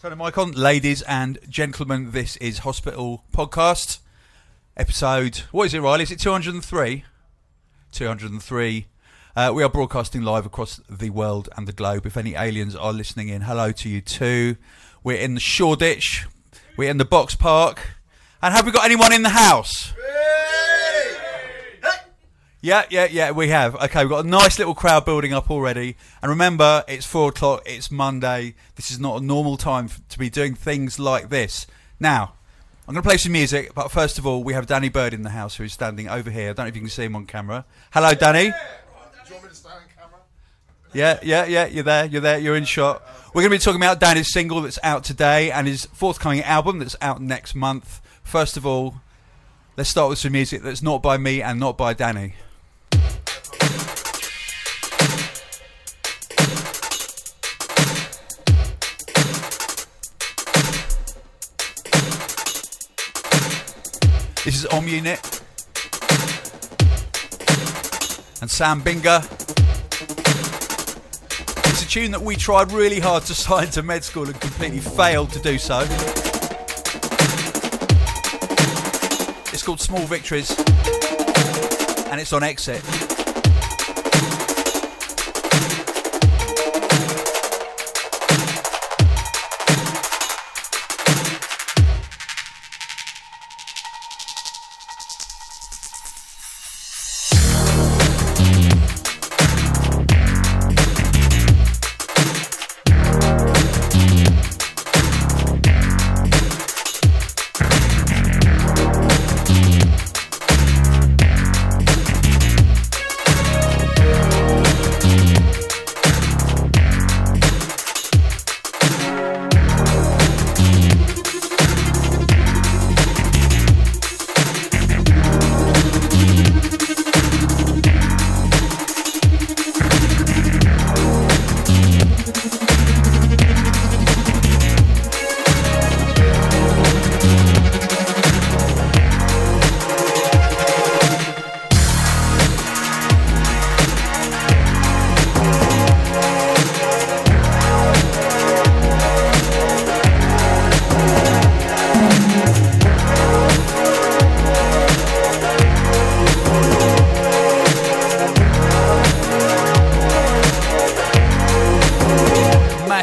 Turn the mic on, ladies and gentlemen. This is Hospital Podcast, episode. What is it, Riley? Is it two hundred and three? Two hundred and three. Uh, we are broadcasting live across the world and the globe. If any aliens are listening in, hello to you too. We're in the Shoreditch. We're in the Box Park. And have we got anyone in the house? Yeah, yeah, yeah, yeah, we have. Okay, we've got a nice little crowd building up already. And remember, it's four o'clock, it's Monday. This is not a normal time to be doing things like this. Now, I'm going to play some music, but first of all, we have Danny Byrd in the house who is standing over here. I don't know if you can see him on camera. Hello, Danny. Do you want me to stay on camera? Yeah, yeah, yeah, you're there, you're there, you're in shot. We're going to be talking about Danny's single that's out today and his forthcoming album that's out next month. First of all, let's start with some music that's not by me and not by Danny. This is Om Unit and Sam Binga. It's a tune that we tried really hard to sign to Med School and completely failed to do so. It's called Small Victories and it's on Exit.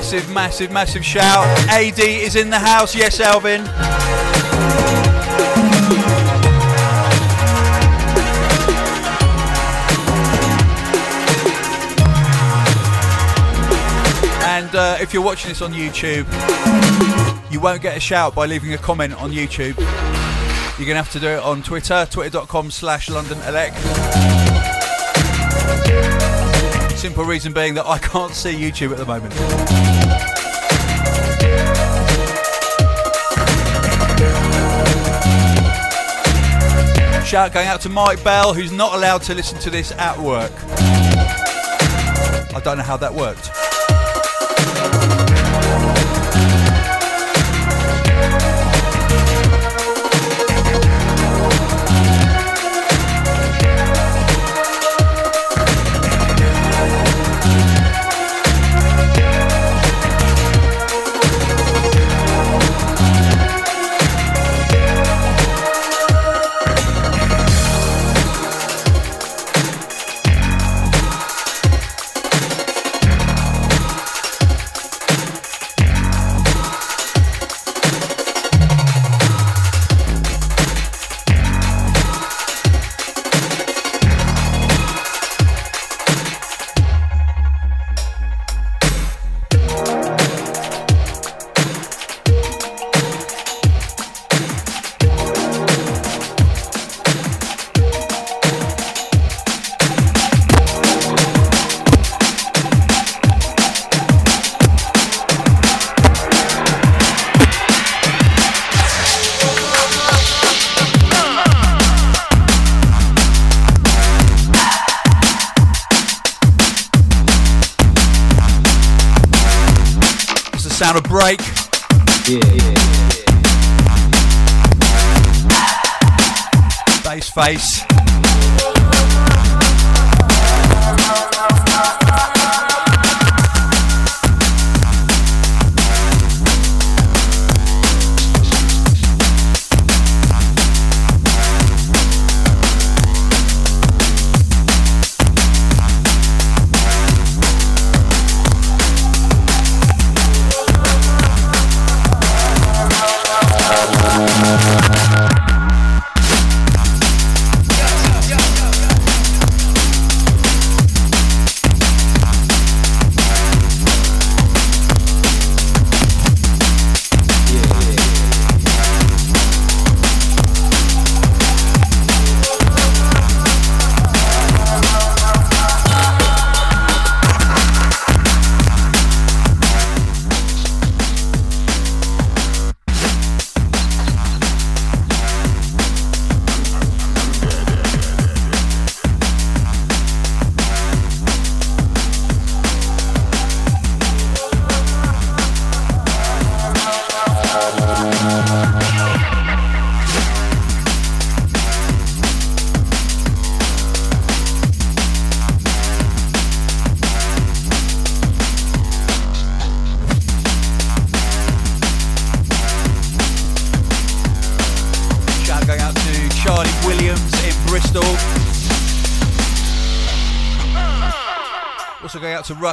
Massive, massive, massive shout. AD is in the house. Yes, Alvin. And uh, if you're watching this on YouTube, you won't get a shout by leaving a comment on YouTube. You're going to have to do it on Twitter, twitter.com slash London Elec. Simple reason being that I can't see YouTube at the moment. Shout going out to Mike Bell, who's not allowed to listen to this at work. I don't know how that worked.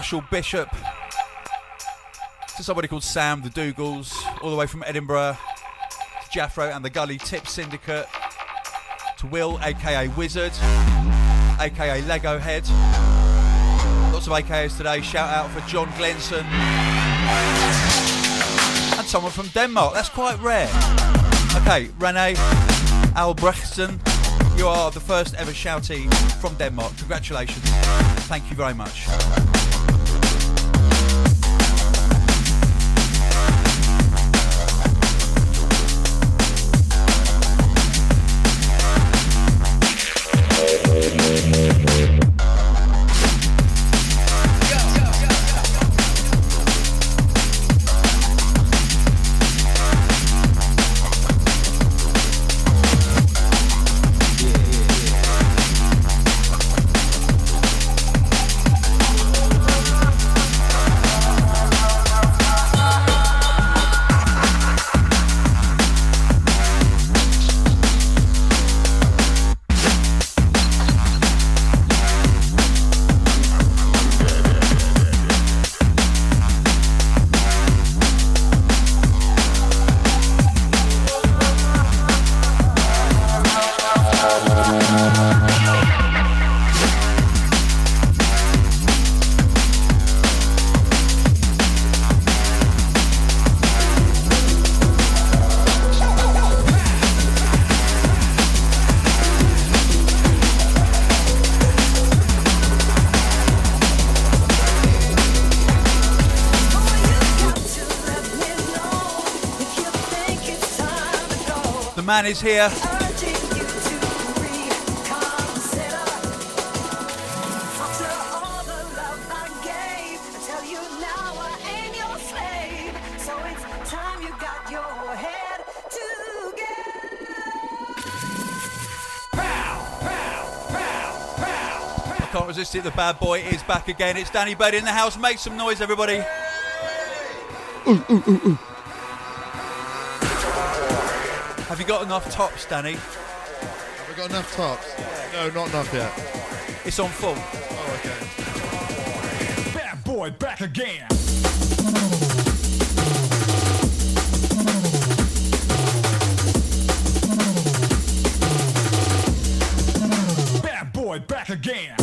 To Bishop, to somebody called Sam the Dougals, all the way from Edinburgh, to Jaffro and the Gully Tip Syndicate, to Will, aka Wizard, aka Lego Head. Lots of AKAs today. Shout out for John Glenson and someone from Denmark. That's quite rare. Okay, Rene Albrechtsen, you are the first ever shouty from Denmark. Congratulations. Thank you very much. Man is here. I can't resist it. The bad boy is back again. It's Danny Bailey in the house. Make some noise, everybody. Have you got enough tops, Danny? Have we got enough tops? No, not enough yet. It's on full. Oh, okay. Bad boy back again. Bad boy back again.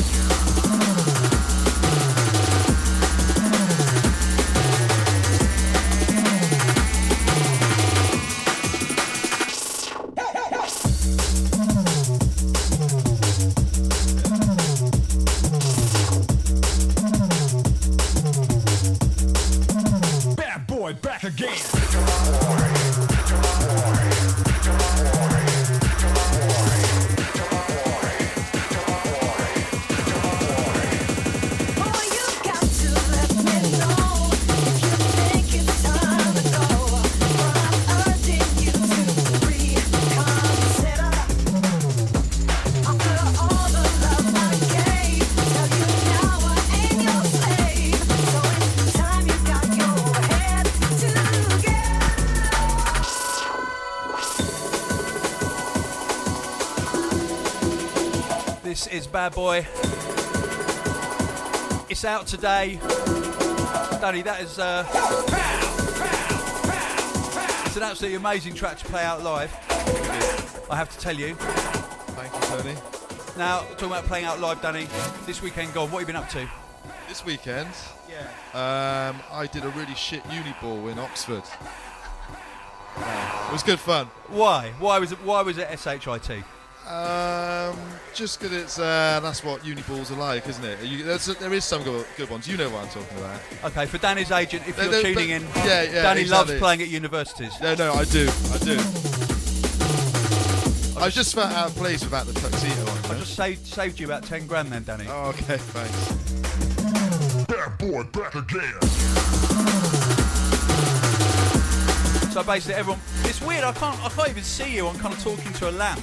Bad Boy. It's out today. Danny, that is uh, it's an absolutely amazing track to play out live. I have to tell you. Thank you, Tony. Now, talking about playing out live, Danny, this weekend gone, what have you been up to? This weekend, Yeah. um, I did a really shit uni ball in Oxford. It was good fun. Why? Why was it? Why was it SHIT? Um, just because it's uh, that's what uni balls are like, isn't it? You, there's, there is some good, good ones. You know what I'm talking about. Okay, for Danny's agent, if No, you're no, tuning but- in, yeah, yeah, Danny exactly. loves playing at universities. No, no, I do, I do. I was just felt out of place without the tuxedo on. I just saved saved you about ten grand then, Danny. Oh, okay, thanks. Bad boy back again. So basically, everyone. It's weird. I can't. I can't even see you. I'm kind of talking to a lamp.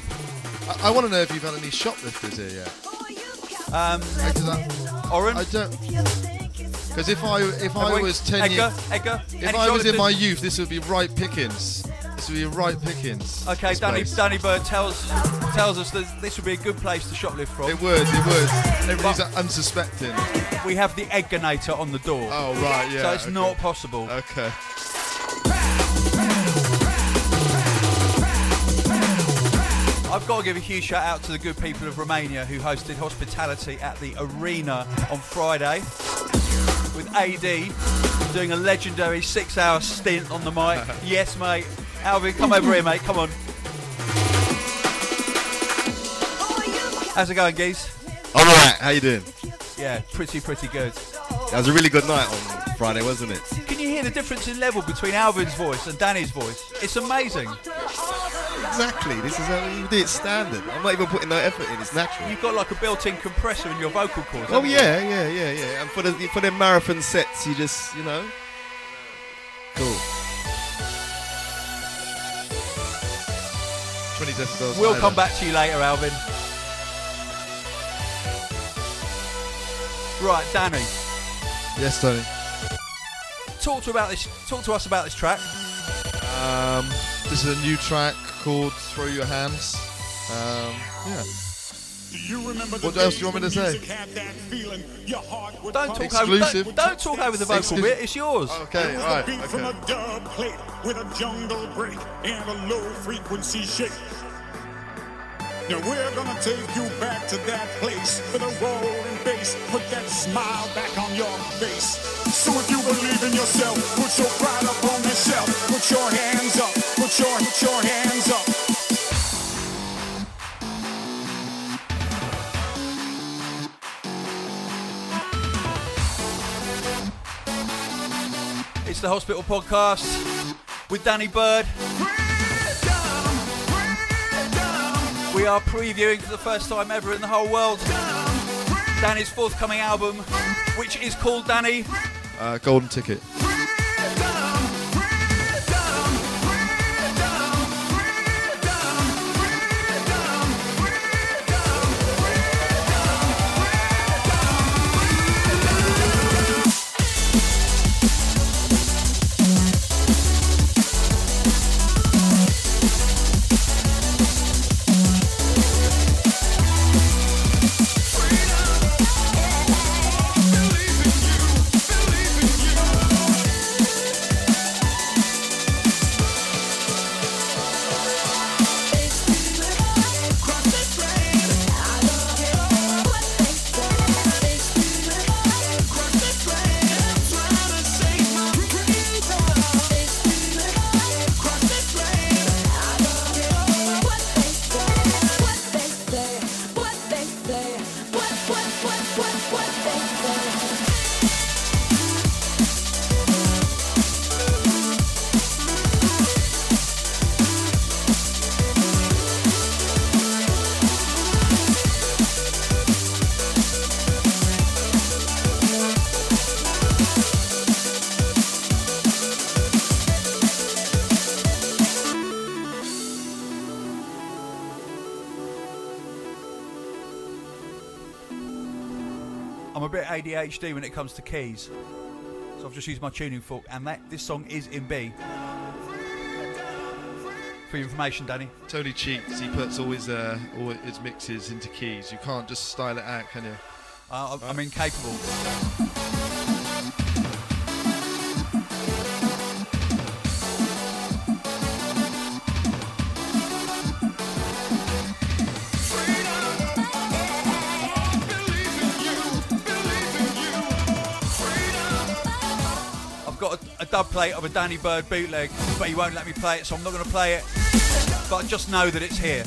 I, I want to know if you've had any shoplifters here yet. Um, Oren, I don't. Because if I if I was ten Edgar, years Edgar. if I was in my youth, this would be right pickings. This would be right pickings. Okay, Danny, place. Danny Byrd tells tells us that this would be a good place to shoplift from. It would, it would. Everybody's unsuspecting. we have the Egganator on the door, Oh, right, yeah. so it's okay. not possible. Okay. Got to give a huge shout out to the good people of Romania who hosted hospitality at the arena on Friday with AD doing a legendary six hour stint on the mic. yes, mate. Alvin, come over here, mate. Come on. How's it going, geese? I'm alright, how you doing? Yeah, pretty, pretty good. That was a really good night on Friday, wasn't it? Hear the difference in level between Alvin's voice and Danny's voice? It's amazing. Exactly, this is how you do it standard. I'm not even putting no effort in, it's natural. You've got like a built-in compressor in your vocal cords. Oh haven't you? yeah, yeah, yeah, yeah. And for the for the marathon sets, you just, you know. Cool. 20 decibels. We'll come back to you later, Alvin. Right, Danny, Yes, Tony. Talk to about this. Talk to us about this track. Um, this is a new track called "Throw Your Hands." Um, yeah. Do you remember What else do you want me to say? music had that feeling? Your heart would Don't pump? talk over. Exclusive. Don't, don't talk over the vocal Exclusive. bit. It's yours. Okay, It right. a from Okay. a dub plate with a jungle break and a low frequency shake. Now we're gonna take you back to that place with a rolling bass. Put that smile back on your face. So if you believe in yourself, put your pride up on the shelf. Put your hands up. Put your put your hands up. It's the Hospital Podcast with Danny Byrd. We are previewing for the first time ever in the whole world Danny's forthcoming album, which is called Danny. Uh, golden ticket. ADHD when it comes to keys. So I've just used my tuning fork, and that this song is in B. For your information, Danny. Tony cheats. He puts all his uh, all his mixes into keys. You can't just style it out, can you? Uh, I'm incapable. Got a, a dub plate of a Danny Byrd bootleg, but he won't let me play it, so I'm not going to play it. But just know that it's here.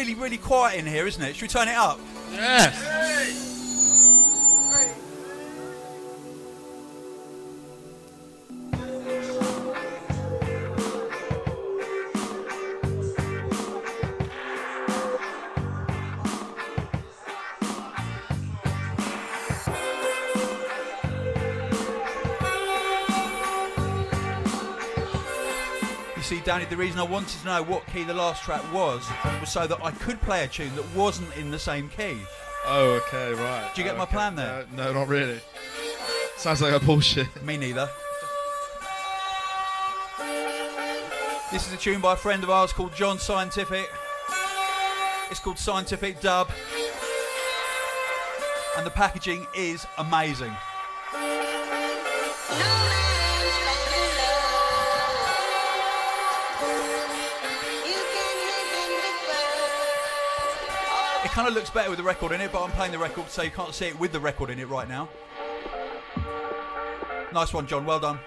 Really, really quiet in here, isn't it? Should we turn it up? Yes. See, the reason I wanted to know what key the last track was was so that I could play a tune that wasn't in the same key. Oh, okay, right. Do you get my Okay. plan there? No, no, not really. Sounds like a bullshit. Me neither. This is a tune by a friend of ours called John Scientific. It's called Scientific Dub. And the packaging is amazing. Kind of looks better with the record in it, but I'm playing the record so you can't see it with the record in it right now. Nice one, John. Well done.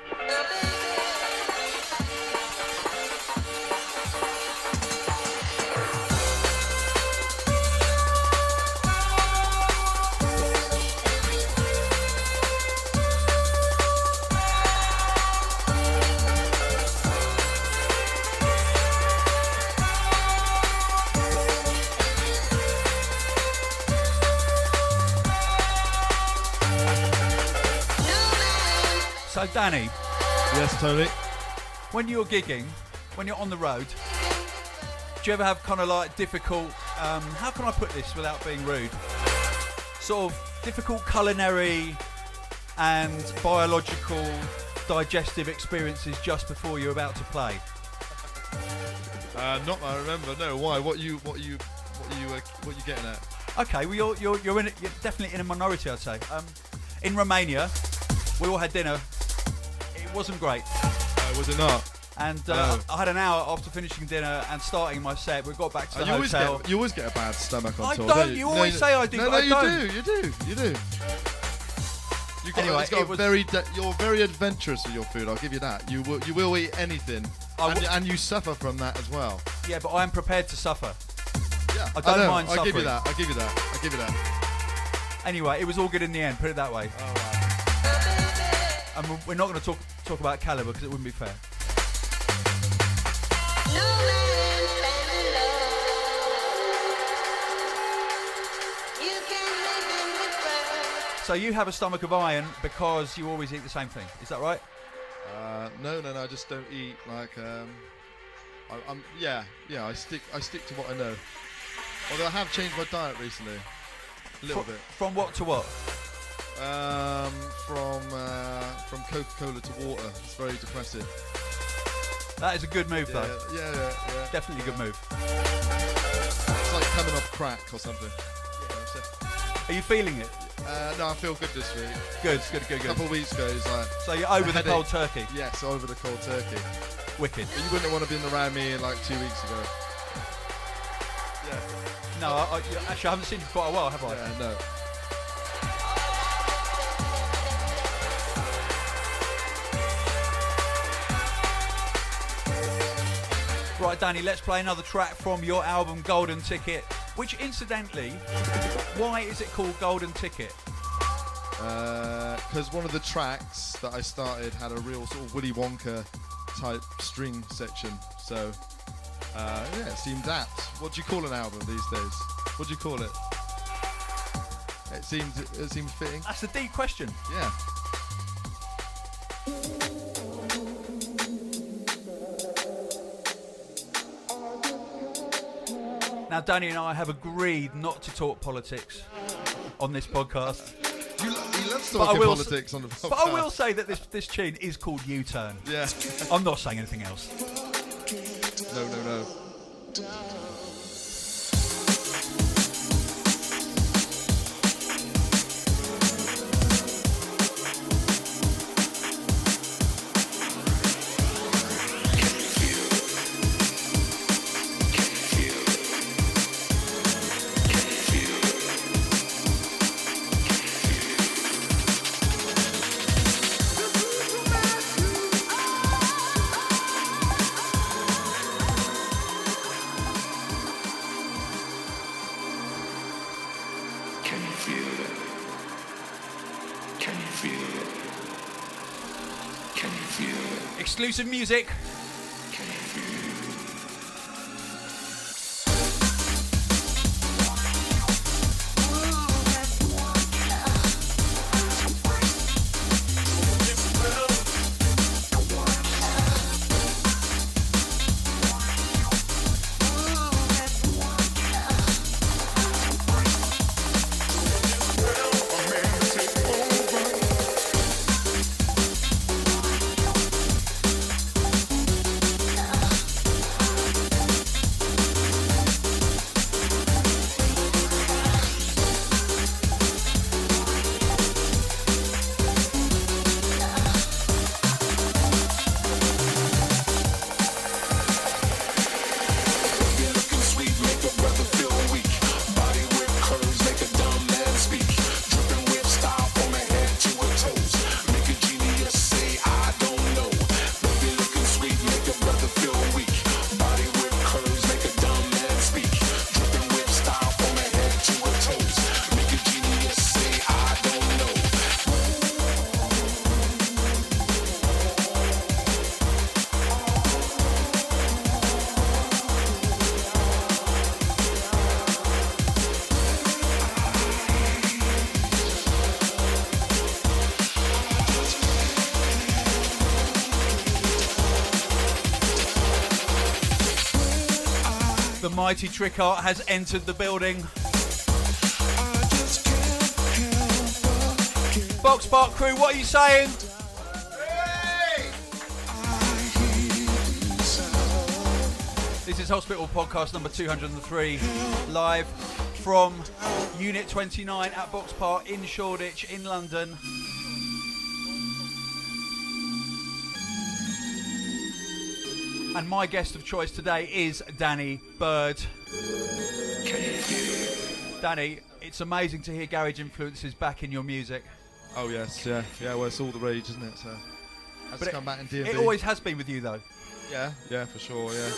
Danny, Yes, Tony. when you're gigging, when you're on the road, do you ever have kind of like difficult, um, how can I put this without being rude? Sort of difficult culinary and biological digestive experiences just before you're about to play? Uh, not that I remember. No, why? What you? What you? What you? Uh, what you getting at? Okay, well, you're, you're, you're, in, you're definitely in a minority, I'd say. Um, in Romania, we all had dinner. Wasn't great. Was it not? And uh, Oh. I had an hour after finishing dinner and starting my set. We got back to Uh, the you always hotel. get you always get a bad stomach on I tour. don't, you? you always say I do, No, no, I you don't. do. You do. You do. You got, anyway, got was, very de- you're very adventurous with your food. I'll give you that. You will you will eat anything, I and, and you suffer from that as well. Yeah, but I'm prepared to suffer. Yeah, I don't know. mind I'll give you that. I'll give you that. I'll give you that. Anyway, it was all good in the end. Put it that way. All right. And we're not going to talk talk about caliber because it wouldn't be fair. So you have a stomach of iron because you always eat the same thing. Is that right? Uh, no, no, no. I just don't eat like. Um, I, I'm yeah, yeah. I stick I stick to what I know. Although I have changed my diet recently, a little bit. From what to what? Um, from uh, from Coca-Cola to water. It's very depressing. That is a good move, Yeah, though. yeah, yeah, yeah. Definitely a good move. It's like coming off crack or something. You know what I'm saying? Are you feeling it? Uh, no, I feel good this week. Good, good, good, good. A couple of weeks ago, it's like So you're over the headache. cold turkey. yes, over the cold turkey. Wicked. But you wouldn't want to have been around me like two weeks ago. Yeah, No, I, I, actually, I haven't seen you for quite a while, have I? yeah, no. Right, Danny, let's play another track from your album Golden Ticket. Which, incidentally, why is it called Golden Ticket? Because one of the tracks that I started had a real sort of Willy Wonka type string section. So, uh, yeah, it seemed apt. What do you call an album these days? What do you call it? It seemed it seemed fitting. That's a deep question. Yeah. Now, Danny and I have agreed not to talk politics on this podcast. You, lo- he loves But I talking will politics on the podcast. But I will say that this, this tune is called U Turn. Yeah. I'm not saying anything else. no, no, no. Exclusive music. Mighty Trick Art has entered the building. Box Park crew, what are you saying? This is Hospital Podcast number 203, live from Unit 29 at Box Park in Shoreditch in London. And my guest of choice today is Danny Byrd. Danny, it's amazing to hear garage influences back in your music. Oh yes, yeah, yeah. Well, it's all the rage, isn't it? So has But it- come back in D&B. It always has been with you, though. yeah, yeah, for sure, yeah.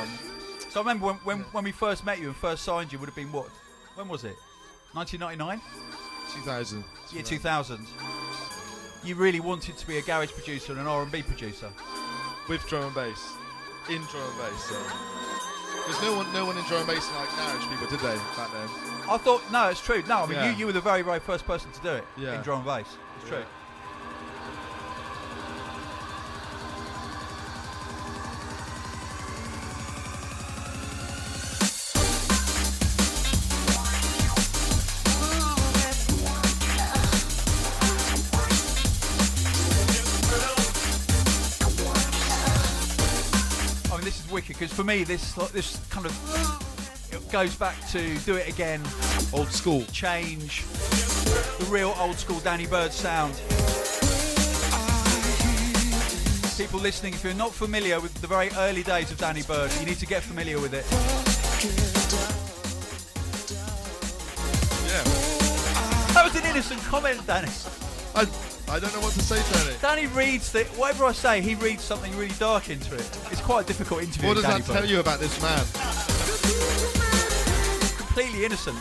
Um, So I remember when, when, when we first met you and first signed you, would have been what? When was it? 1999? 2000. Year 2000. You really wanted to be a garage producer and an R&B producer. With drum and bass, in drum and bass. So. There's no one, no one in drum and bass like garage people, did they back then? I thought, no, it's true. No, I mean, Yeah. you, you were the very, very first person to do it Yeah. in drum and bass. It's true. Because for me, this like, this kind of it goes back to do it again, Old school. change the real old school Danny Byrd sound. People listening, if you're not familiar with the very early days of Danny Byrd, you need to get familiar with it. Yeah. That was an innocent comment, Danny. I, I don't know what to say, Tony. Danny reads that whatever I say, he reads something really dark into it. It's quite a difficult interview. What does Danny that tell you about this man? Completely innocent.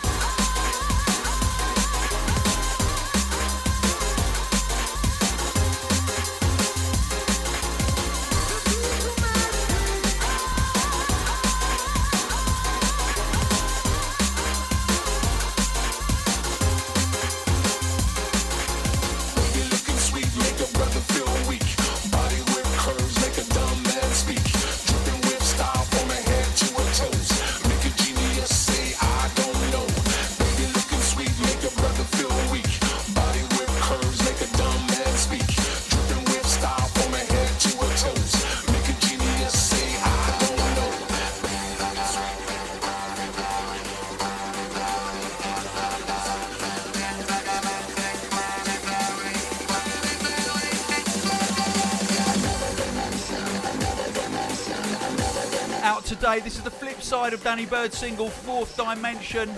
Side of Danny Byrd's single, Fourth Dimension.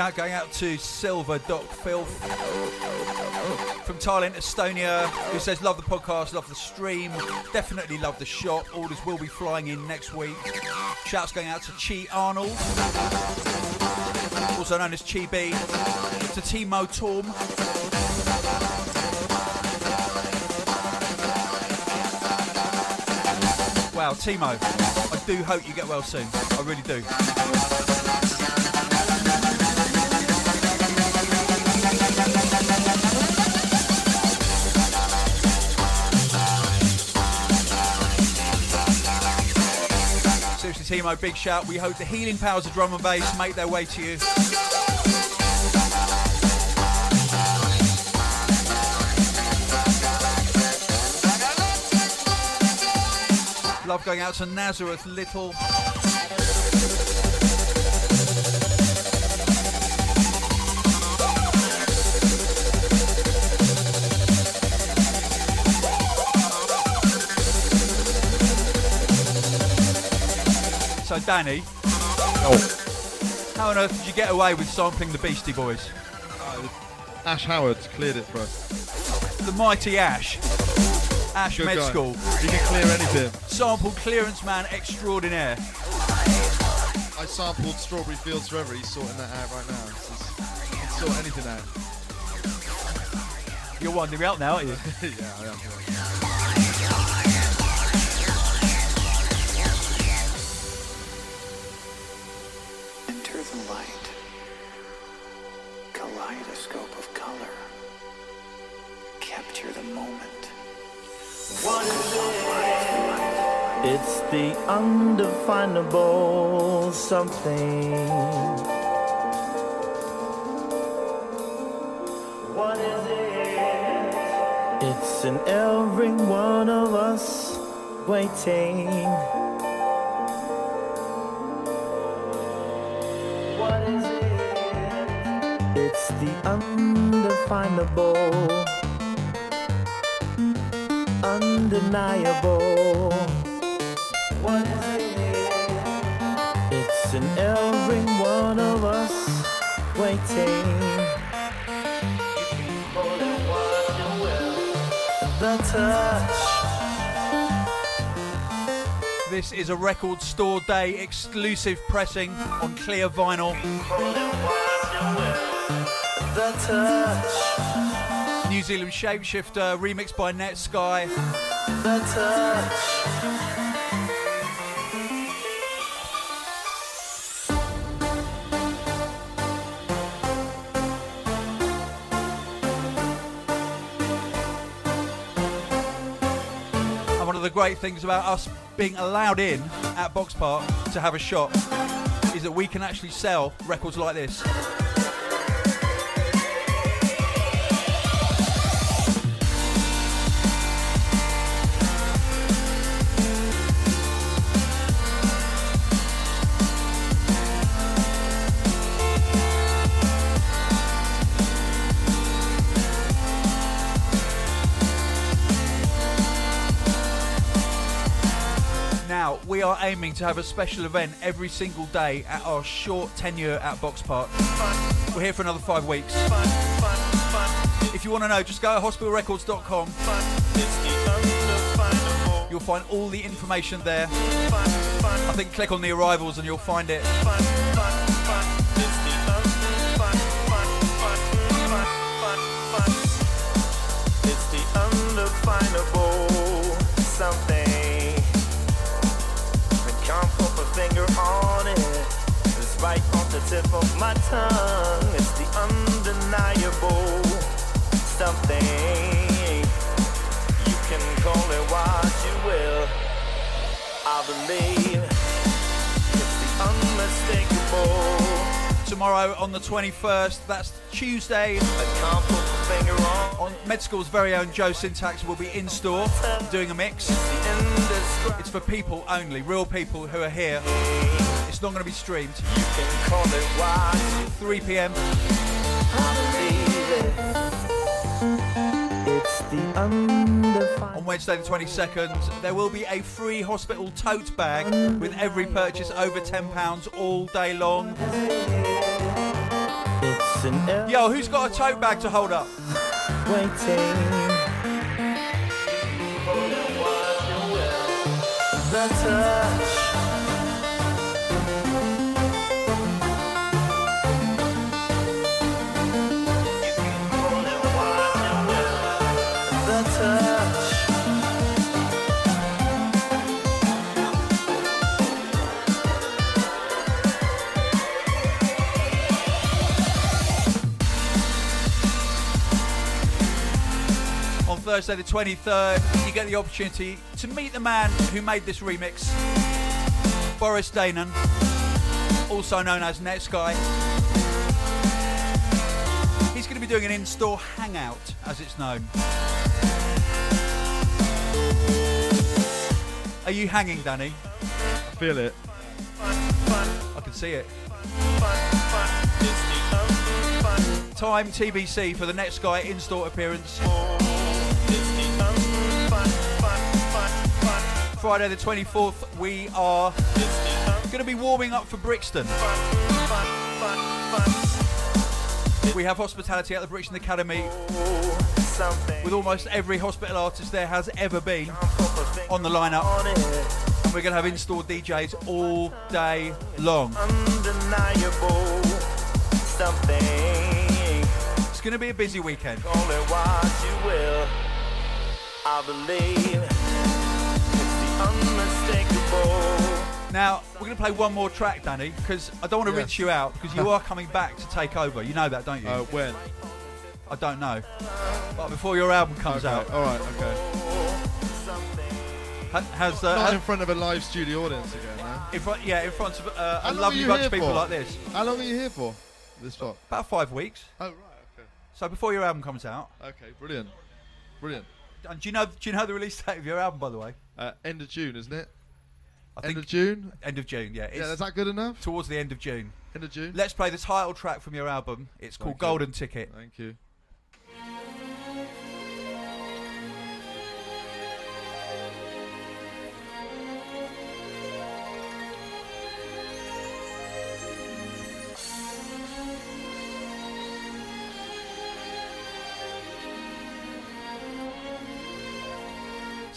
Shout going out to Silver Doc Filth from Tallinn, Estonia, who says, Love the podcast, love the stream, definitely love the shop. Orders will be flying in next week. Shouts going out to Chi Arnold, also known as Chi B, to Timo Torm. Wow, Timo, I do hope you get well soon. I really do. Timo, big shout. We hope the healing powers of drum and bass make their way to you. Love going out to Nazareth Little. So, Danny, oh. how on earth did you get away with sampling the Beastie Boys? Uh, Ash Howard cleared it for us. The mighty Ash. Ash Good Med guy. School. He can clear anything. Sample clearance man extraordinaire. I sampled Strawberry Fields Forever. He's sorting that out right now. Just, he can sort anything out. You're winding me up now, aren't you? yeah, I am. The undefinable something. What is it? It's in every one of us waiting. What is it? It's the undefinable undeniable. What is it? It's in every one of us waiting. You can hold it what you will. The touch. This is a record store day exclusive pressing on clear vinyl. Hold it what you will. The touch. New Zealand Shapeshifter remixed by Netsky. The touch. Great things about us being allowed in at Box Park to have a shop is that we can actually sell records like this. Aiming to have a special event every single day at our short tenure at Box Park. We're here for another five weeks. If you want to know, just go to hospitalrecords.com. You'll find all the information there. I think click on the arrivals and you'll find it. Right on the tip of my tongue. It's the undeniable something. You can call it what you will. I believe it's the unmistakable. Tomorrow on the 21st, that's Tuesday, I can't put my finger on on Med School's very own Joe Syntax will be in store doing a mix. It's for people only, real people who are here. It's not going to be streamed. You can call it what 3 p.m. It's the on Wednesday the 22nd. There will be a free hospital tote bag with every purchase over £10 all day long. Yo, who's got a tote bag to hold up? waiting. The touch. Thursday, the 23rd, you get the opportunity to meet the man who made this remix, Boris Daenen, also known as Netsky. He's going to be doing an in store hangout, as it's known. Are you hanging, Danny? I feel it. I can see it. Time TBC for the next guy in store appearance. Friday the 24th, we are going to be warming up for Brixton. We have hospitality at the Brixton Academy with almost every hospital artist there has ever been on the lineup. And we're going to have in-store DJs all day long. It's going to be a busy weekend. I believe. Now, we're going to play one more track, Danny, because I don't want to Yes. rinse you out, because you are coming back to take over. You know that, don't you? Uh, when? I don't know. But before your album comes Okay. out, All right. Okay. ha- has, uh, Not in front of a live studio audience again. Now. in front, yeah, in front of uh, a lovely bunch of people for? like this. How long are you here for? This spot. About five weeks. Oh right. Okay. So before your album comes out, Okay. Brilliant. Brilliant. and do you know? Do you know the release date of your album, by the way? Uh, end of June, isn't it? I End of June. end of June. Yeah, it's Yeah, is that good enough? towards the end of June. End of June. Let's play the title track from your album. It's called Thank you. Golden Ticket. Thank you.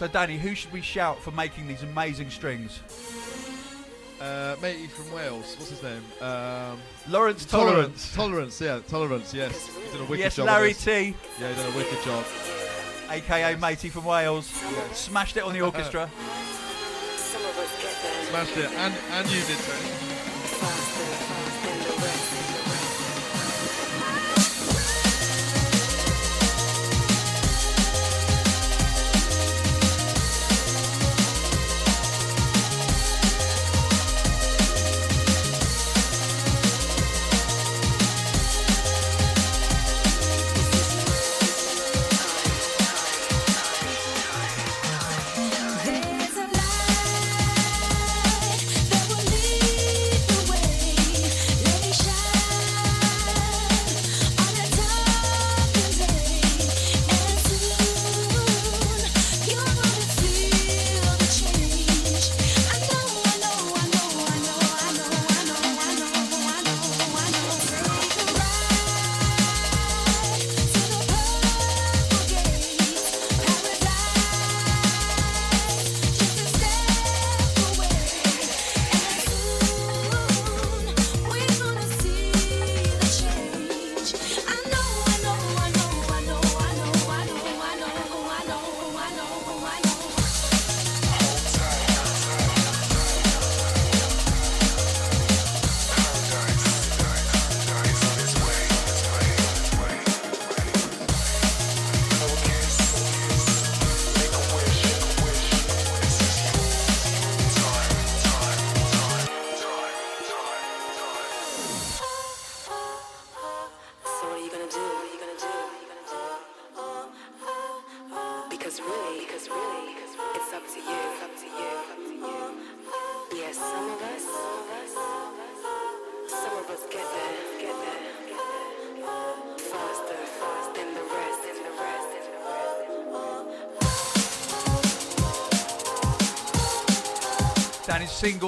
So, Danny, who should we shout for making these amazing strings? Uh, matey from Wales. What's his name? Um, Lawrence Tolerance. Tolerance. Yeah, tolerance. Yes. He's done a wicked Yes, job. Larry. T, Yeah, he's done a wicked job. aka Matey from Wales, smashed it on the orchestra. Some of us get Smashed it, and and you did too.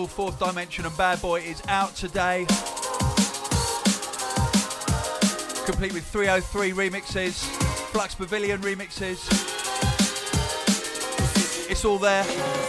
Single, Fourth Dimension and Bad Boy, is out today. complete with 303 remixes, Flux Pavilion remixes. It's all there.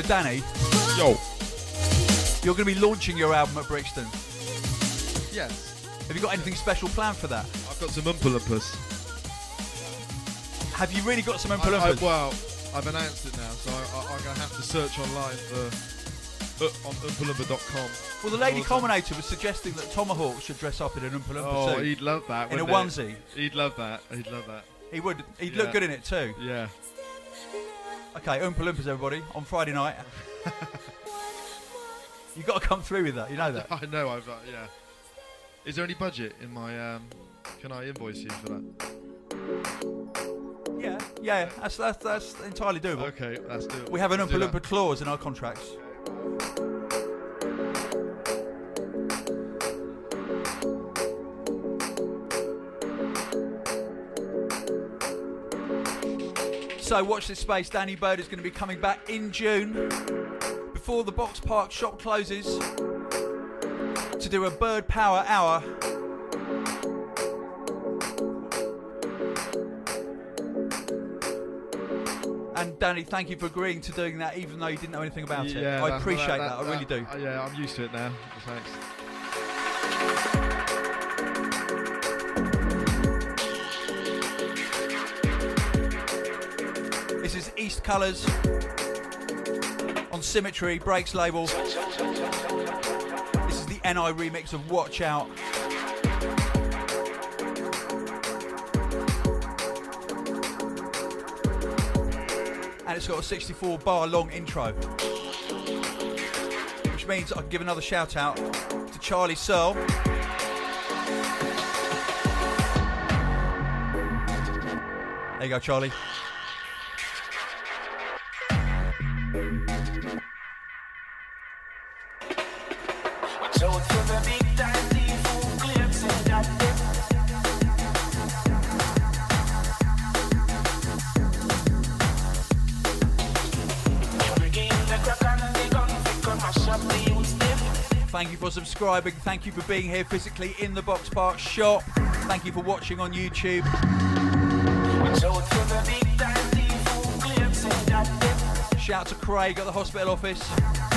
So, Danny, Yo. you're going to be launching your album at Brixton. Yes. Have you got anything special planned for that? I've got some Oompa Loompas. Have you really got some Oompa I, I, well, I've announced it now, so I, I'm going to have to search online for uh, on oompaloompa.com. Well, the Lady All the time. Culminator was suggesting that Tomahawk should dress up in an Oompa Loompa Oh, suit. he'd love that. In a onesie. He'd love that. He'd love that. He would. He'd Yeah. look good in it too. Yeah. Okay, Oompa Loompas, everybody, on Friday night. You've got to come through with that. You know that. I know. I've uh, yeah. Is there any budget in my? Um, can I invoice you for that? Yeah, yeah. That's that's, that's entirely doable. Okay, let's do it. We have an Oompa Loompa clause in our contracts. So watch this space. Danny Byrd is going to be coming back in June before the Box Park shop closes to do a Byrd Power Hour. And Danny, thank you for agreeing to doing that, even though you didn't know anything about it. Yeah, I that- appreciate that. I really do. uh, yeah, I'm used to it now. Thanks. East Colours on Symmetry Breaks label. This is the NI remix of Watch Out. And it's got a 64 bar long intro. Which means I can give another shout out to Charlie Searle. There you go, Charlie. Subscribing. Thank you for being here physically in the Box Park shop. Thank you for watching on YouTube. Shout out to Craig at the hospital office.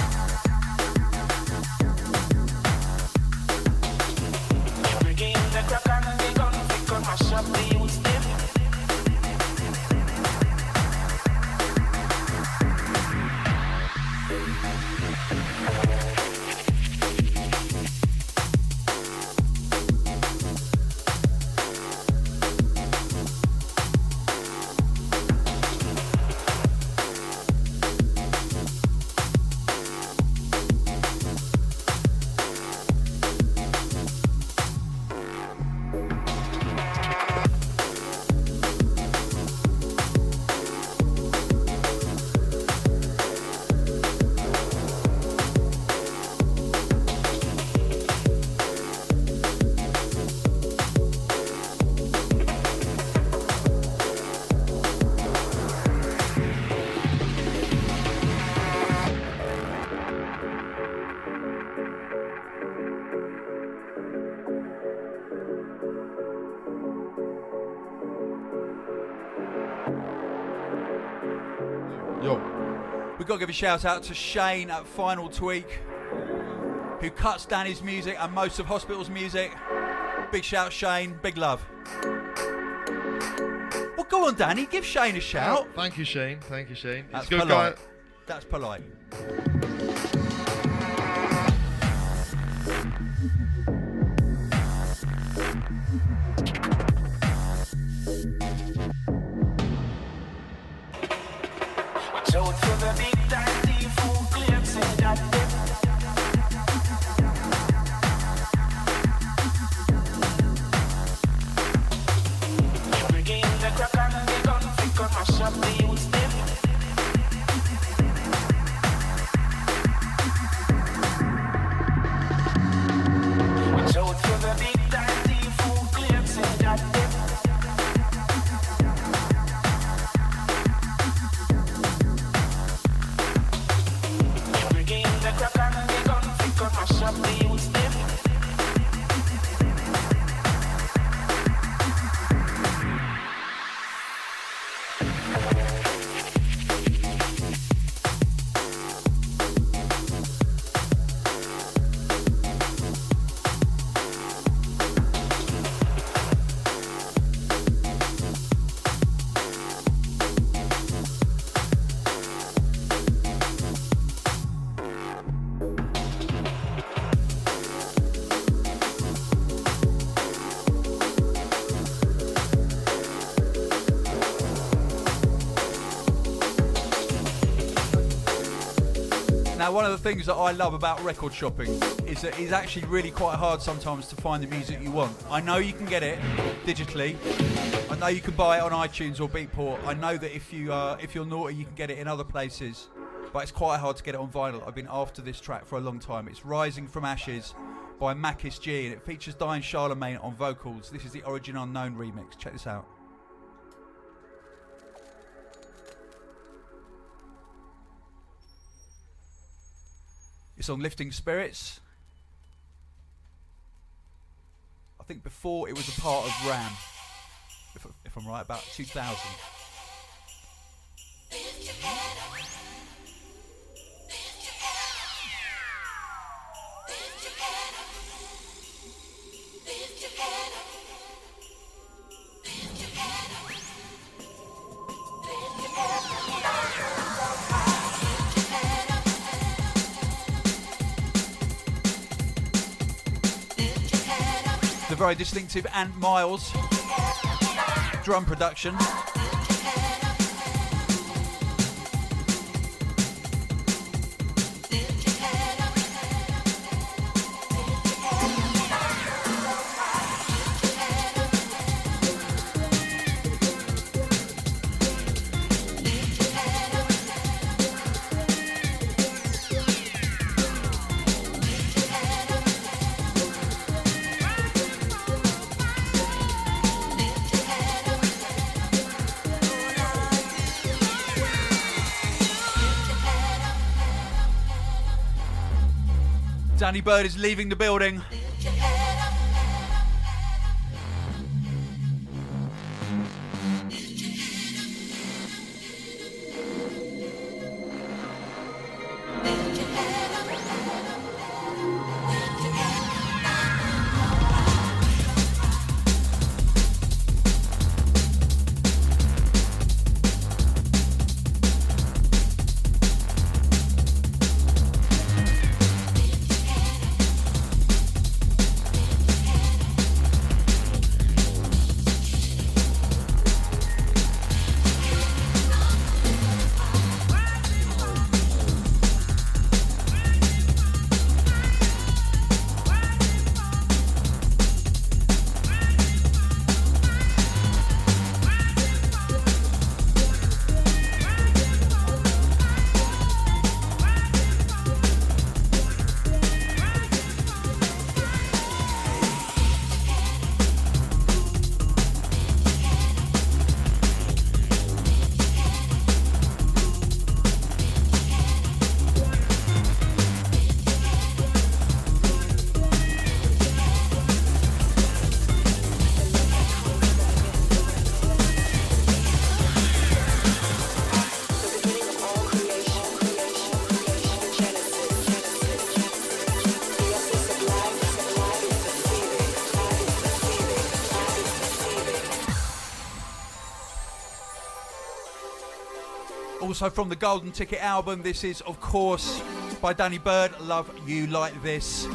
Give a shout out to Shane at Finyl Tweek, who cuts Danny's music and most of Hospital's music. Big shout, Shane. Big love. Well, go on, Danny. Give Shane a shout. Oh, thank you, Shane. Thank you, Shane. That's a good guy. polite. That's polite. One of the things that I love about record shopping is that it's actually really quite hard sometimes to find the music you want. I know you can get it digitally. I know you can buy it on iTunes or Beatport. I know that if you uh, if you're naughty, you can get it in other places. But it's quite hard to get it on vinyl. I've been after this track for a long time. It's "Rising from Ashes" by Makis G, and it features Diane Charlemagne on vocals. This is the Origin Unknown remix. Check this out. It's on Lifting Spirits. I think before it was a part of Ram, if, if I'm right, about 2000. Very distinctive and Miles drum production. Danny Byrd is leaving the building. Also from the Golden Ticket album, this is, of course, by Danny Byrd. Love you like this.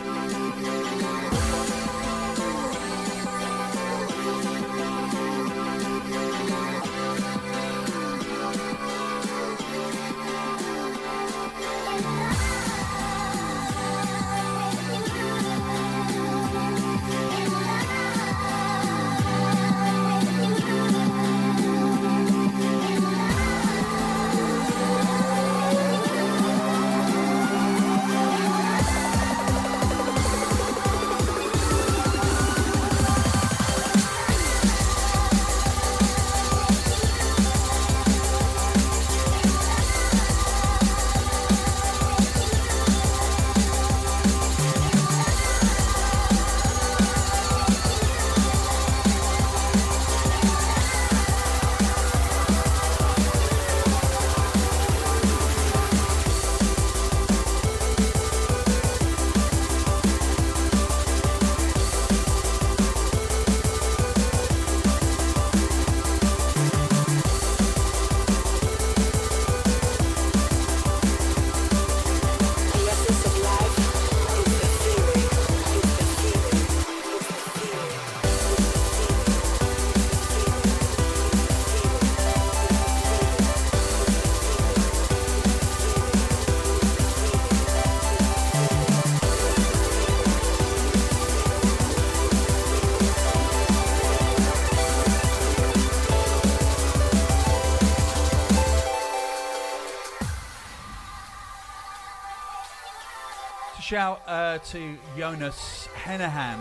To Jonas Henahan.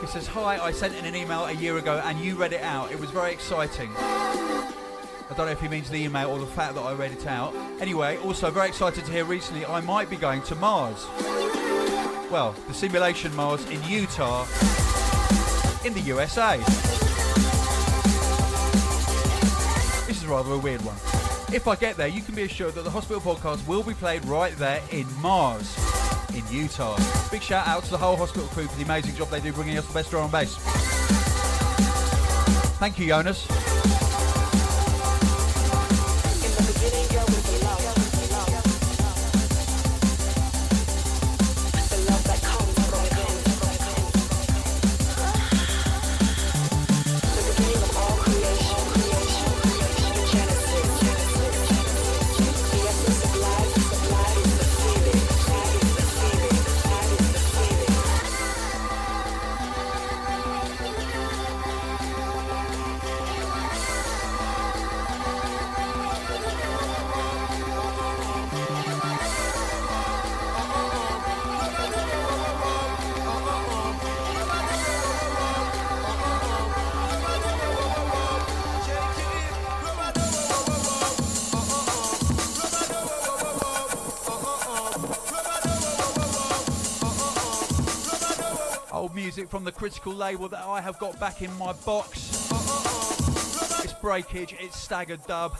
He says, Hi, I sent in an email a year ago and you read it out. It was very exciting. I don't know if he means the email or the fact that I read it out. Anyway, also very excited to hear recently I might be going to Mars. Well, the simulation Mars in Utah, in the USA. This is rather a weird one. If I get there, you can be assured that the Hospital Podcast will be played right there in Mars, in Utah. Big shout out to the whole hospital crew for the amazing job they do bringing us the best drum and bass. Thank you, Jonas. Music from the critical label that I have got back in my box. It's breakage, it's staggered dub.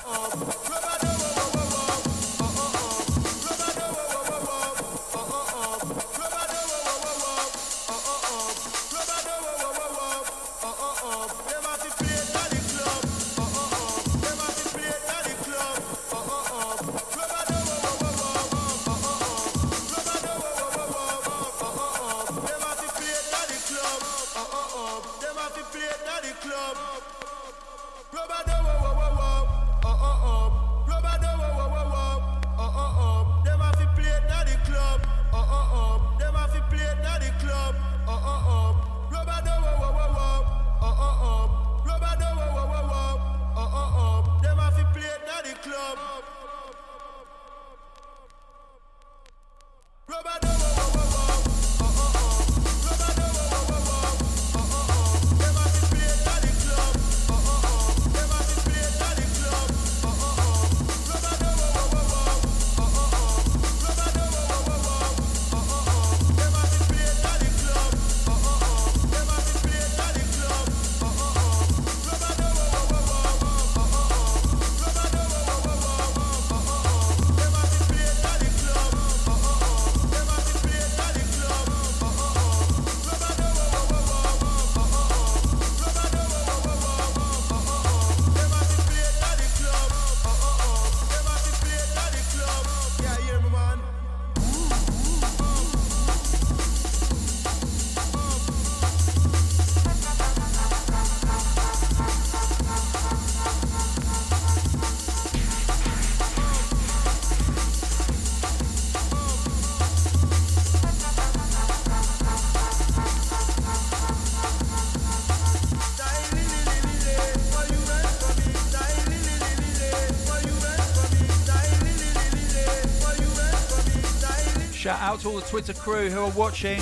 Out to all the Twitter crew who are watching.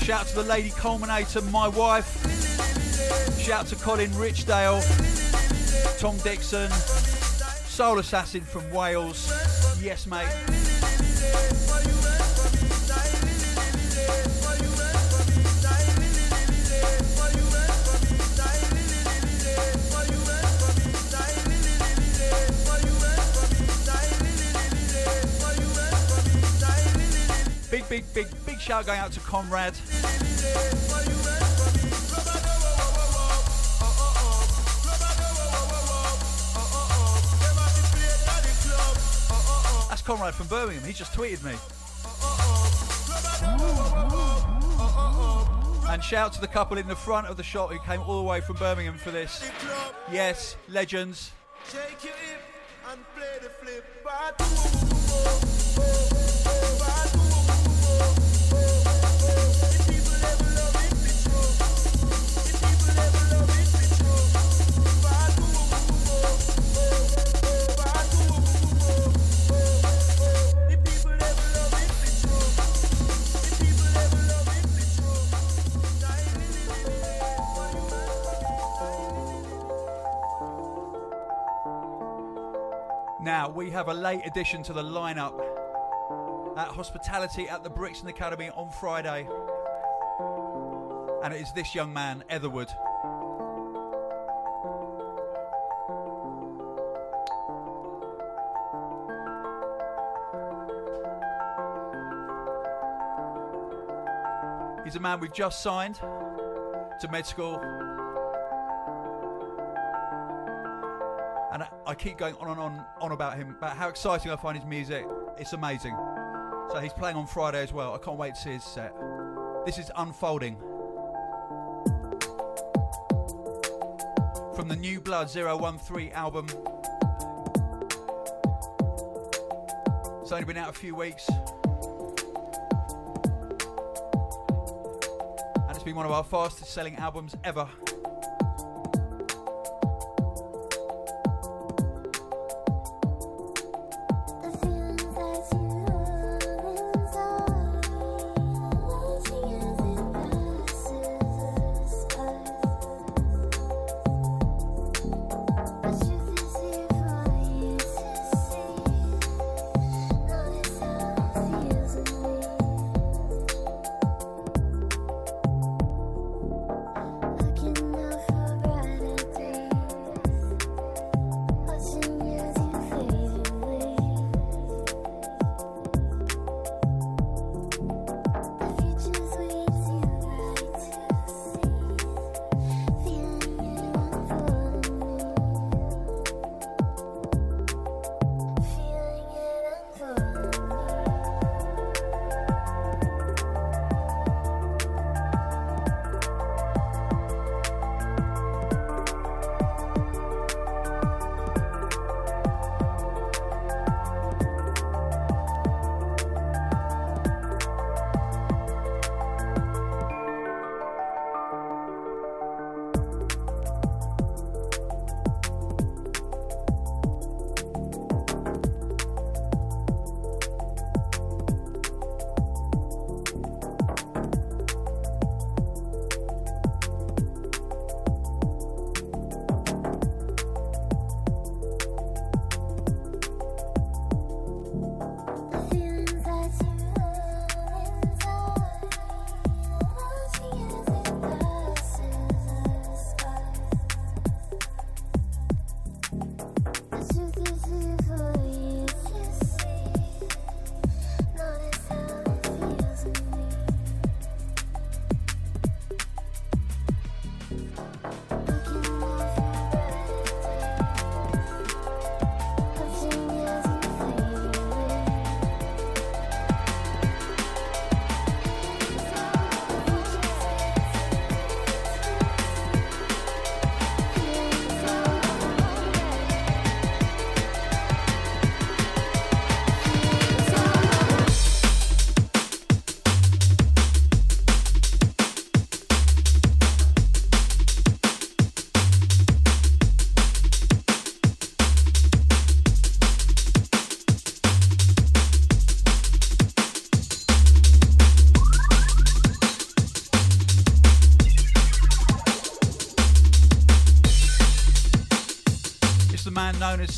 Shout out to the lady culminator, my wife. Shout out to Colin Richdale, Tom Dixon, Soul Assassin from Wales. Yes, mate. Big, big, big, shout going out to Conrad. That's Conrad from Birmingham. He just tweeted me. And shout to the couple in the front of the shot who came all the way from Birmingham for this. Yes, legends. We have a late addition to the lineup at Hospitality at the Brixton Academy on Friday. And it is this young man, Etherwood. He's a man we've just signed to med school. I, keep going on and on, on about him, about how exciting I find his music. It's amazing. So he's playing on Friday as well. I can't wait to see his set. This is Unfolding. From the New Blood 013 album. It's only been out a few weeks. And it's been one of our fastest selling albums ever.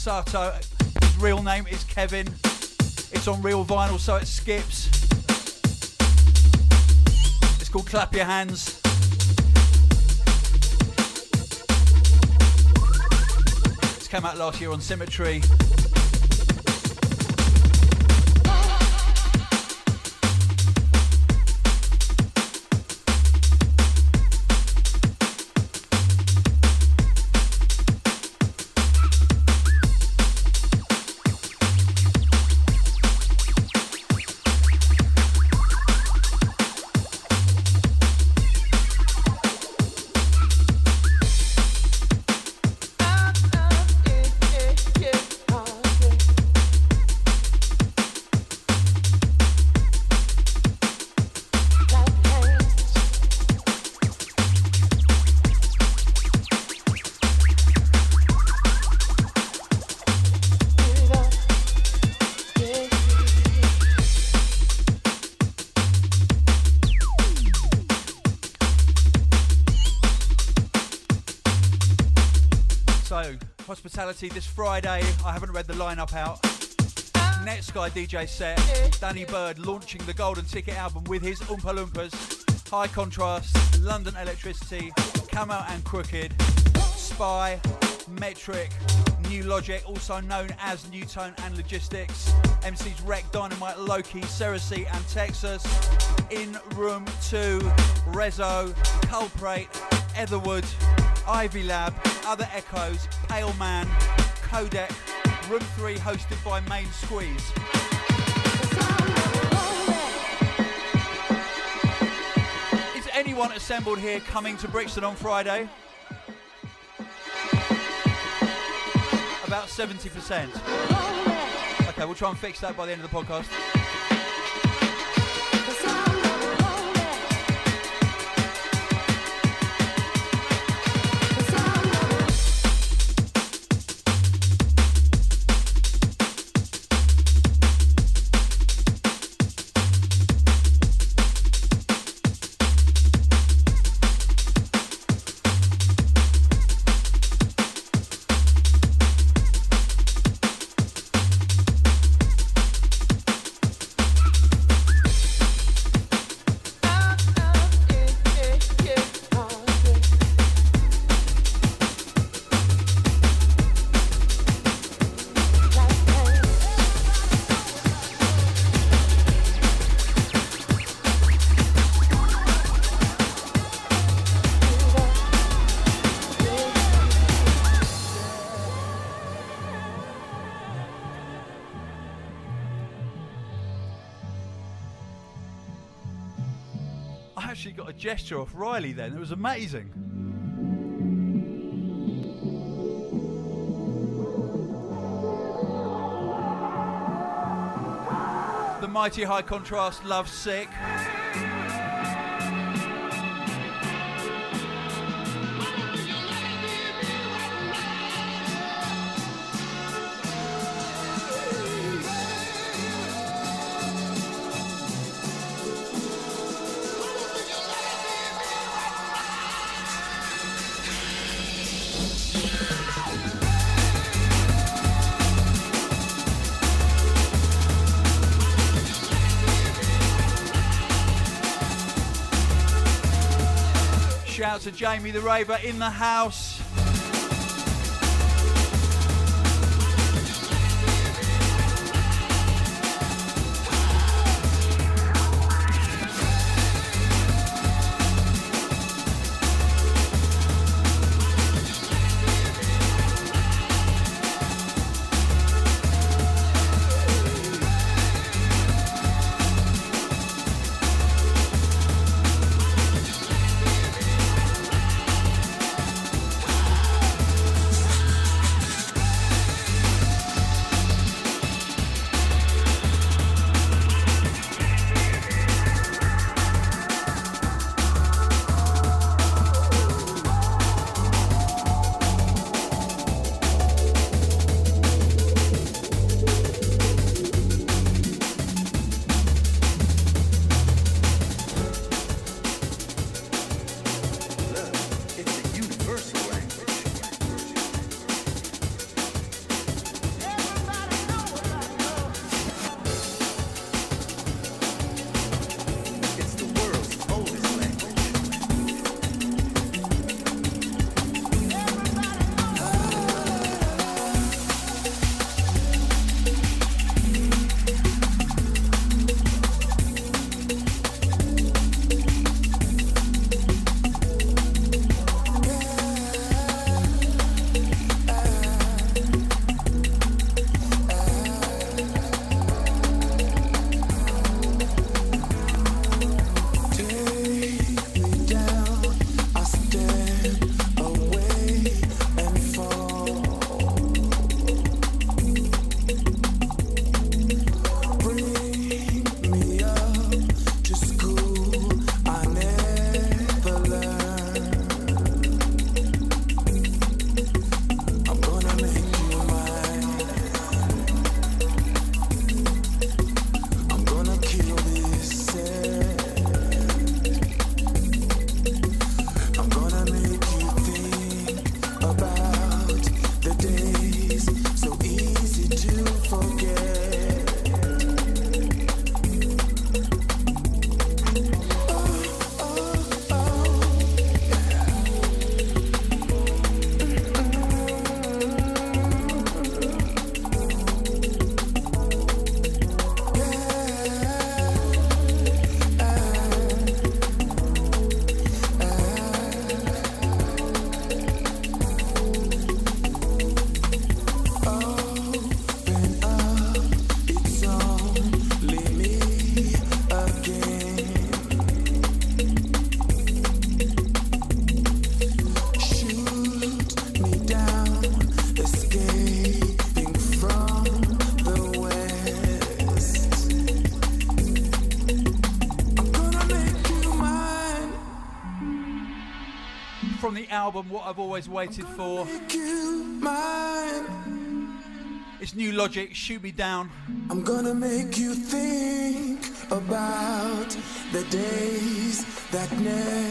Sato. His real name is Kevin. It's on real vinyl, so it skips. It's called Clap Your Hands. It's came out last year on Symmetry. This Friday. I haven't read the lineup out. Netsky DJ set. Danny Byrd launching the Golden Ticket album with his Oompa Loompas. High Contrast, London Elektricity, Camo and Krooked, Spy, Metrik, New Logic, also known as Nu:Tone and Logistics, MC's Wrec, Dynamite, Lowqui, Cersei and Texas, In Room 2, Reso, Culprate, Etherwood, Ivy Lab, Other Echoes, Paleman, Codec, Room 3 hosted by Main Squeeze. Is anyone assembled here coming to Brixton on Friday? About 70%. Okay, we'll try and fix that by the end of the podcast. Gesture off Riley then. It was amazing. The mighty high contrast love sick. Jamie the Raver in the house. Album What I've Always Waited For. It's Nu:Logic, Shoot Me Down. I'm gonna make you think about the days that never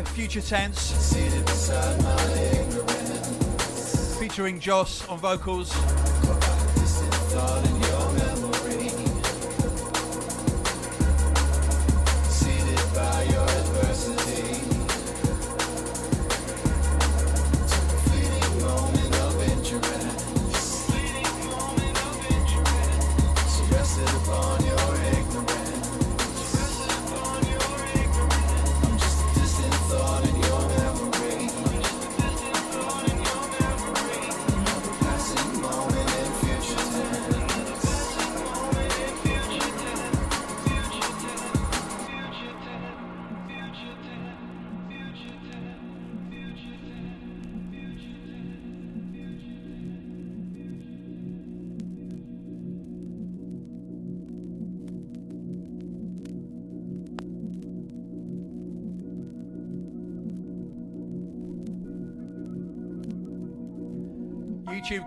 Future Tense. Featuring Joss on vocals.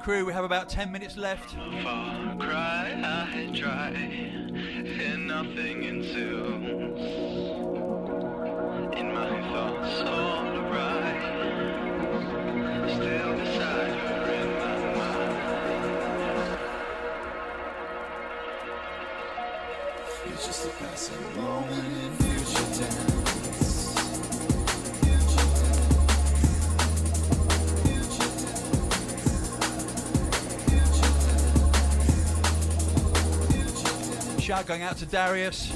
Crew, we have about 10 minutes left. Far cry, I try, and nothing ensues. In my thoughts, all right, still beside her in my mind. It's just a passing moment Shout going out to Darius.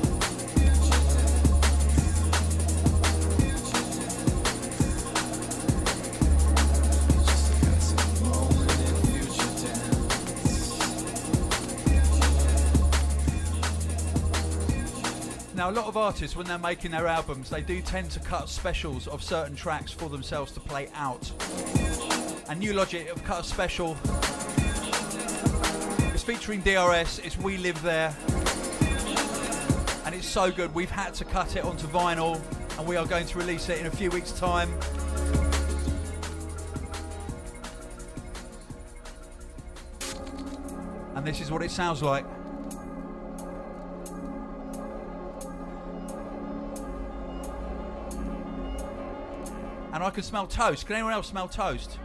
Now, a lot of artists, when they're making their albums, they do tend to cut specials of certain tracks for themselves to play out. And Nu:Logic have cut a special. It's featuring DRS. It's We Live There. It's so good, we've had to cut it onto vinyl, and we are going to release it in a few weeks' time. And this is what it sounds like. And I can smell toast. Can anyone else smell toast?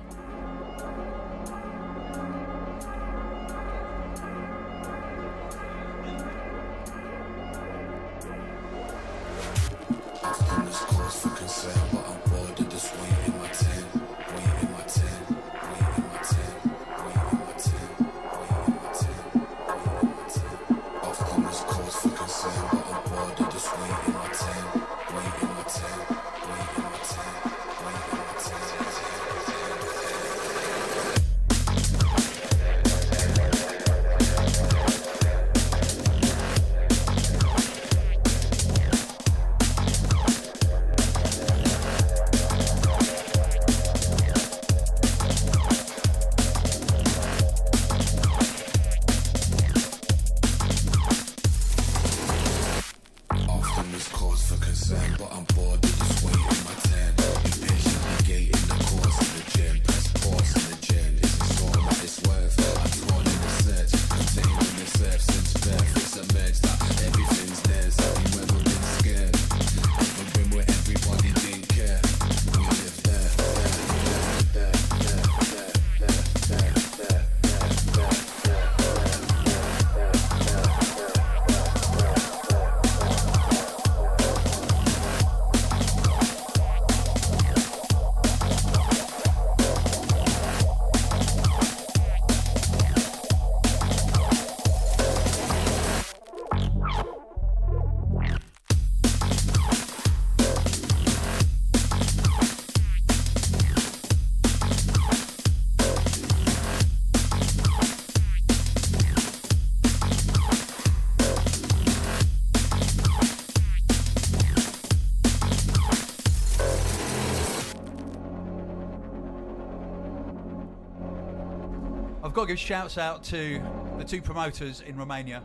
To give shouts out to the two promoters in Romania.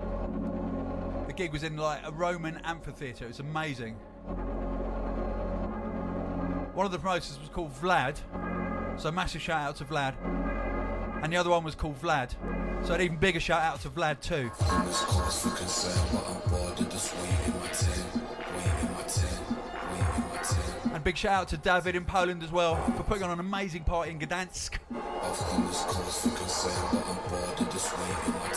The gig was in like a Roman amphitheatre. It was amazing. One of the promoters was called Vlad, so massive shout out to Vlad. And the other one was called Vlad, so an even bigger shout out to Vlad too. And big shout out to David in Poland as well for putting on an amazing party in Gdansk. Often this cause for concern, but I'm bored of this my my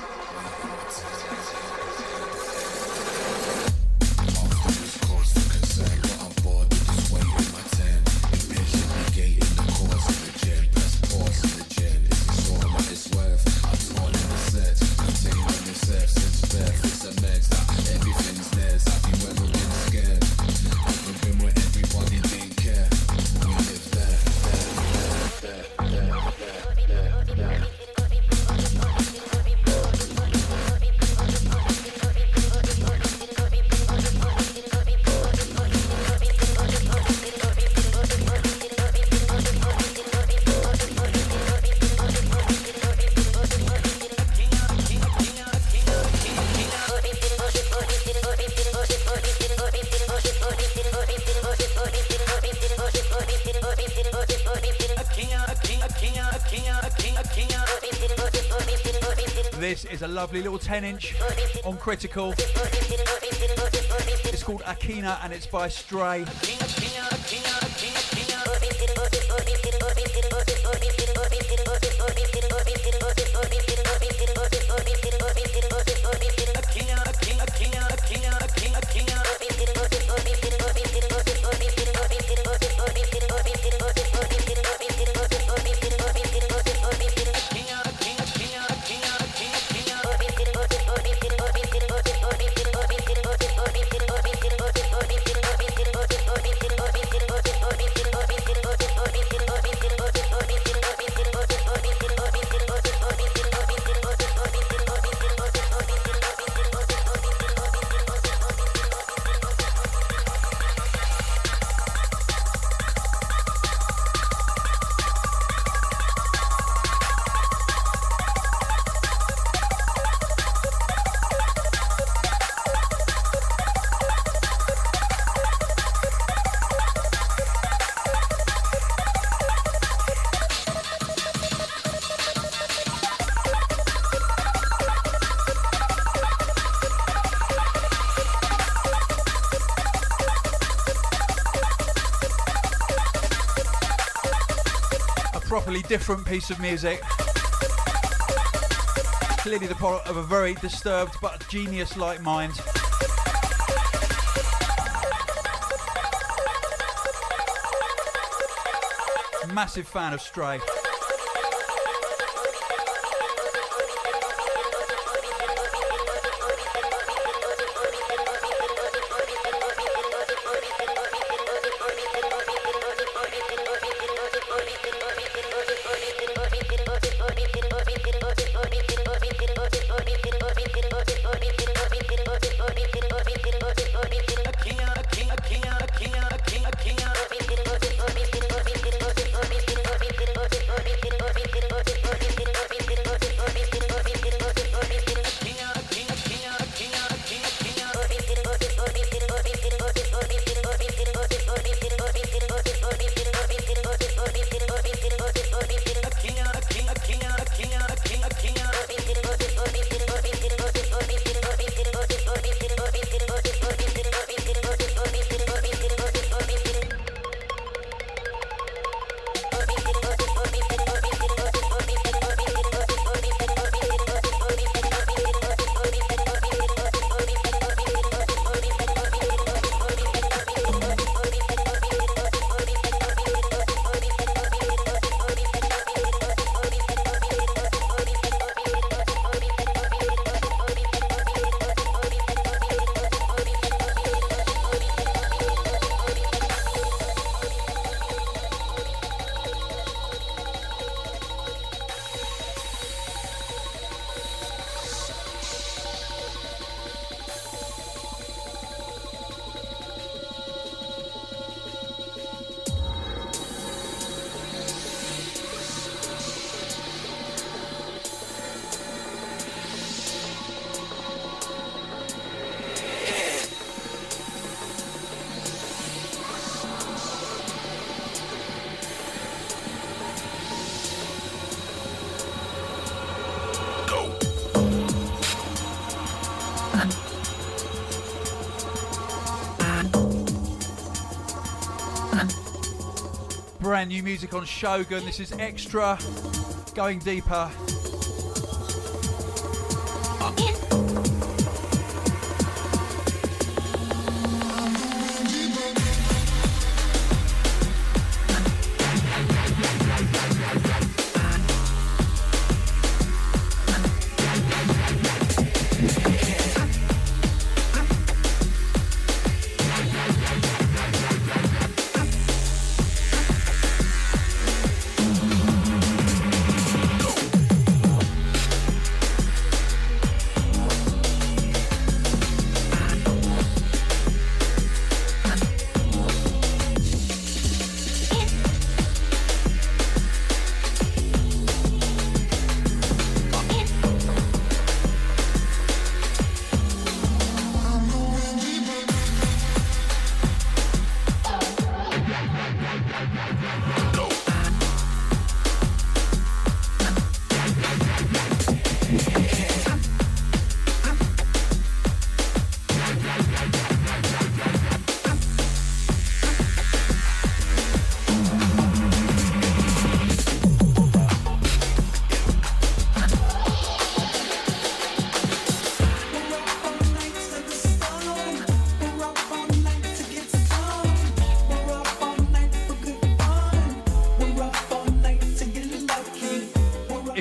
my. 10 inch on Critical. It's called Akina and it's by Stray. Properly different piece of music. Clearly the product of a very disturbed but genius like mind. Massive fan of Stray. Brand new music on Shogun. This is Extra, going deeper.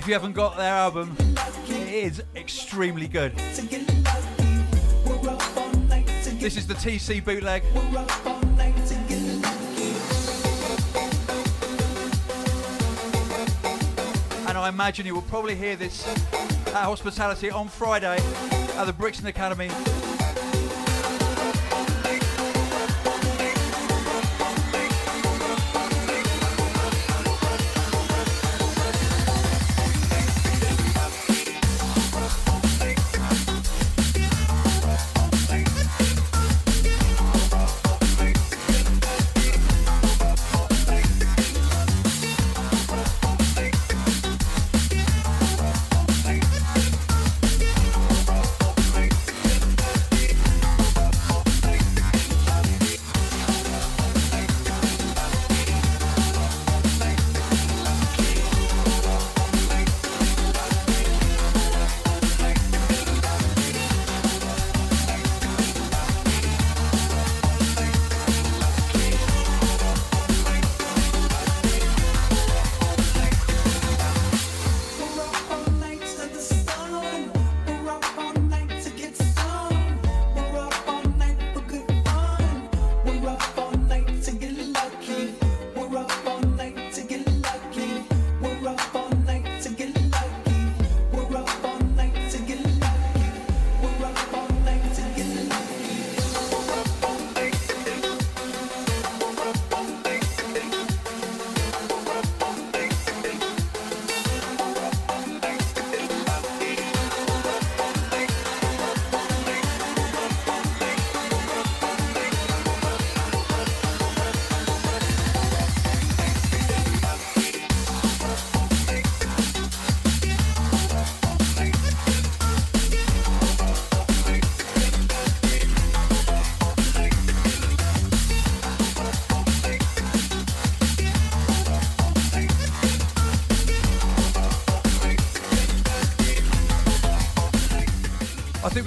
You haven't got their album, it is extremely good. This is the TC bootleg. And I imagine you will probably hear this at Hospitality on Friday at the Brixton Academy.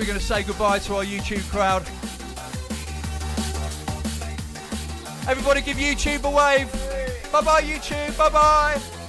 We're going to say goodbye to our YouTube crowd. Everybody give YouTube a wave. Bye bye, YouTube. Bye bye.